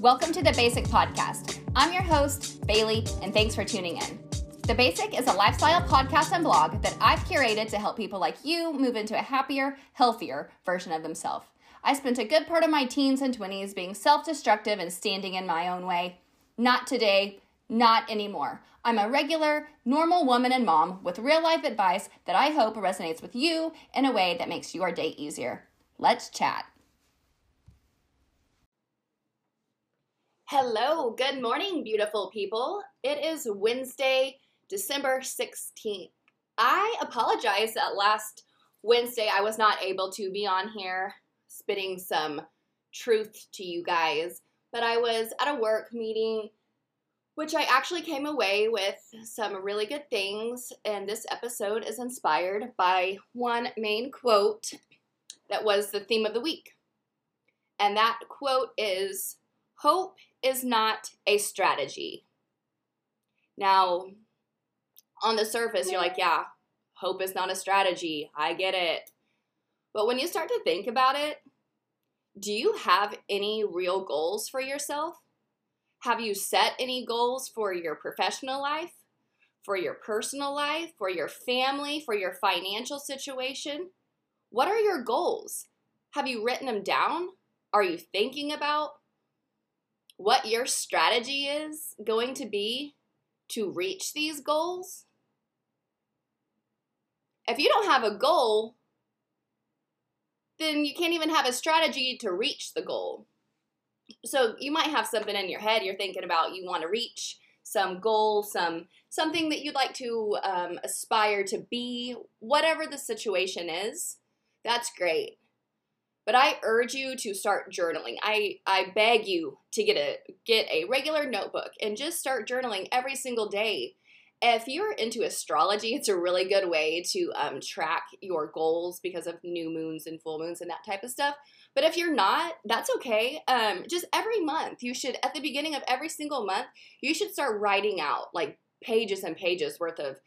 Welcome to the Basic Podcast. I'm your host, Bailey, and thanks for tuning in. The Basic is a lifestyle podcast and blog that I've curated to help people like you move into a happier, healthier version of themselves. I spent a good part of my teens and 20s being self destructive and standing in my own way. Not today, not anymore. I'm a regular, normal woman and mom with real life advice that I hope resonates with you in a way that makes your day easier. Let's chat. Hello, good morning, beautiful people. It is Wednesday, December 16th. I apologize that last Wednesday I was not able to be on here spitting some truth to you guys, but I was at a work meeting which I actually came away with some really good things, and this episode is inspired by one main quote that was the theme of the week. And that quote is Hope is not a strategy. Now, on the surface, you're like, yeah, hope is not a strategy. I get it. But when you start to think about it, do you have any real goals for yourself? Have you set any goals for your professional life, for your personal life, for your family, for your financial situation? What are your goals? Have you written them down? Are you thinking about what your strategy is going to be to reach these goals. If you don't have a goal, then you can't even have a strategy to reach the goal. So you might have something in your head you're thinking about you want to reach some goal, some something that you'd like to um, aspire to be, whatever the situation is. That's great. But I urge you to start journaling. I, I beg you to get a get a regular notebook and just start journaling every single day. If you're into astrology, it's a really good way to um, track your goals because of new moons and full moons and that type of stuff. But if you're not, that's okay. Um, just every month, you should, at the beginning of every single month, you should start writing out like pages and pages worth of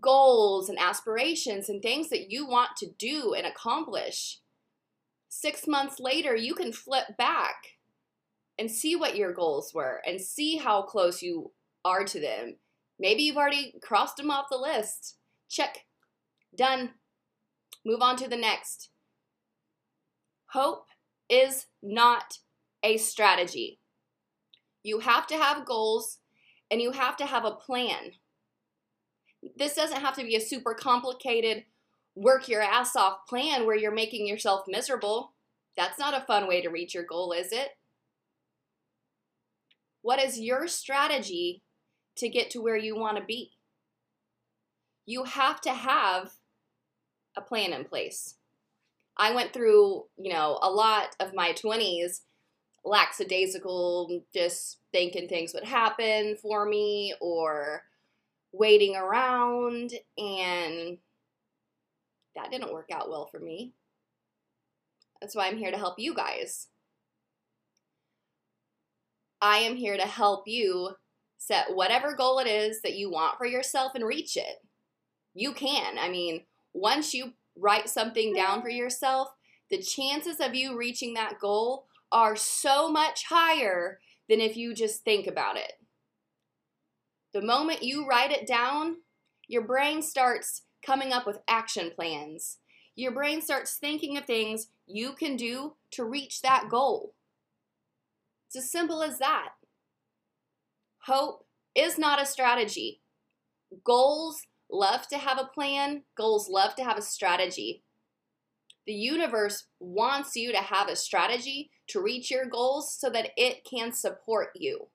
goals and aspirations and things that you want to do and accomplish six months later, you can flip back and see what your goals were and see how close you are to them. Maybe you've already crossed them off the list. Check. Done. Move on to the next. Hope is not a strategy. You have to have goals and you have to have a plan. This doesn't have to be a super complicated work your ass off plan where you're making yourself miserable. That's not a fun way to reach your goal, is it? What is your strategy to get to where you want to be? You have to have a plan in place. I went through, you know, a lot of my 20s lackadaisical, just thinking things would happen for me or waiting around and that didn't work out well for me. That's why I'm here to help you guys. I am here to help you set whatever goal it is that you want for yourself and reach it. You can. I mean, once you write something down for yourself, the chances of you reaching that goal are so much higher than if you just think about it. The moment you write it down, your brain starts coming up with action plans. Your brain starts thinking of things you can do to reach that goal. It's as simple as that. Hope is not a strategy. Goals love to have a plan, goals love to have a strategy. The universe wants you to have a strategy to reach your goals so that it can support you.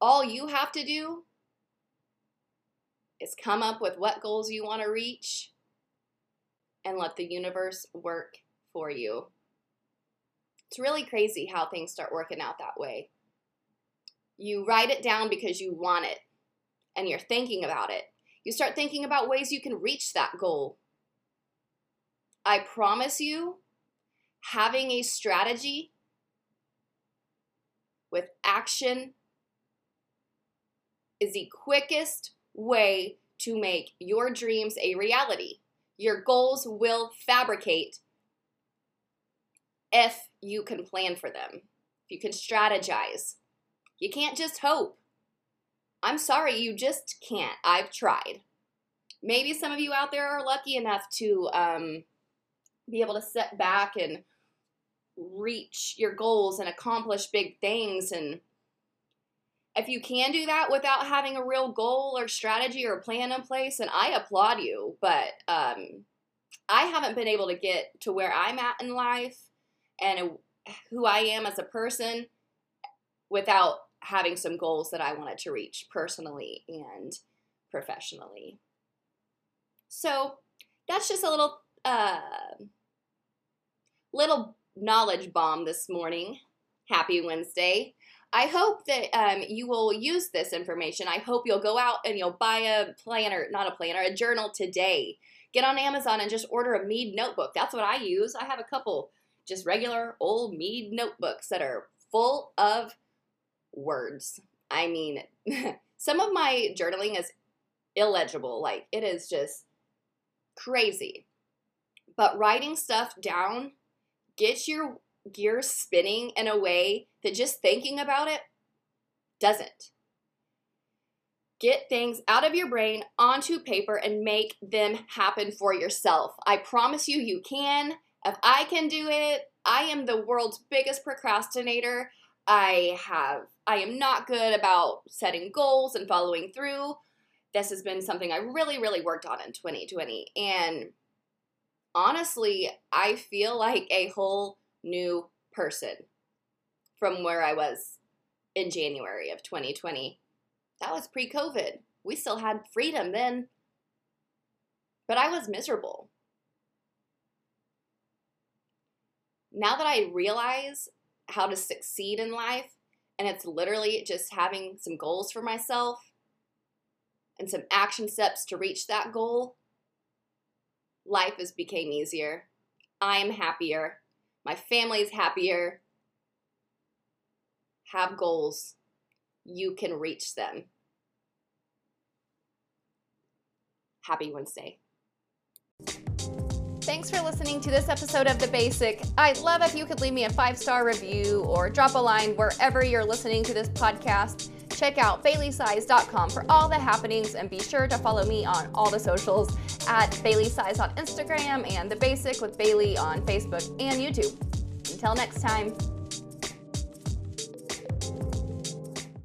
All you have to do is come up with what goals you want to reach and let the universe work for you. It's really crazy how things start working out that way. You write it down because you want it and you're thinking about it. You start thinking about ways you can reach that goal. I promise you, having a strategy with action is the quickest way to make your dreams a reality. Your goals will fabricate if you can plan for them, if you can strategize. You can't just hope. I'm sorry, you just can't. I've tried. Maybe some of you out there are lucky enough to um, be able to sit back and reach your goals and accomplish big things. And if you can do that without having a real goal or strategy or plan in place, then I applaud you. But um, I haven't been able to get to where I'm at in life and who I am as a person without having some goals that I wanted to reach personally and professionally. So that's just a little uh, little knowledge bomb this morning. Happy Wednesday. I hope that um, you will use this information. I hope you'll go out and you'll buy a planner, not a planner, a journal today. Get on Amazon and just order a Mead notebook. That's what I use. I have a couple just regular old Mead notebooks that are full of words. I mean, some of my journaling is illegible. Like, it is just crazy. But writing stuff down gets your gears spinning in a way that just thinking about it doesn't. Get things out of your brain onto paper and make them happen for yourself. I promise you, you can. If I can do it, I am the world's biggest procrastinator. I have I am not good about setting goals and following through. This has been something I really really worked on in 2020 and honestly, I feel like a whole new person from where I was in January of 2020. That was pre-COVID. We still had freedom then. But I was miserable. Now that I realize how to succeed in life, and it's literally just having some goals for myself and some action steps to reach that goal, life has became easier. I am happier. My family's happier. Have goals. You can reach them. Happy Wednesday. Thanks for listening to this episode of The Basic. I'd love if you could leave me a five star review or drop a line wherever you're listening to this podcast. Check out baileysize.com for all the happenings and be sure to follow me on all the socials at Bailey Size on Instagram and The Basic with Bailey on Facebook and YouTube. Until next time.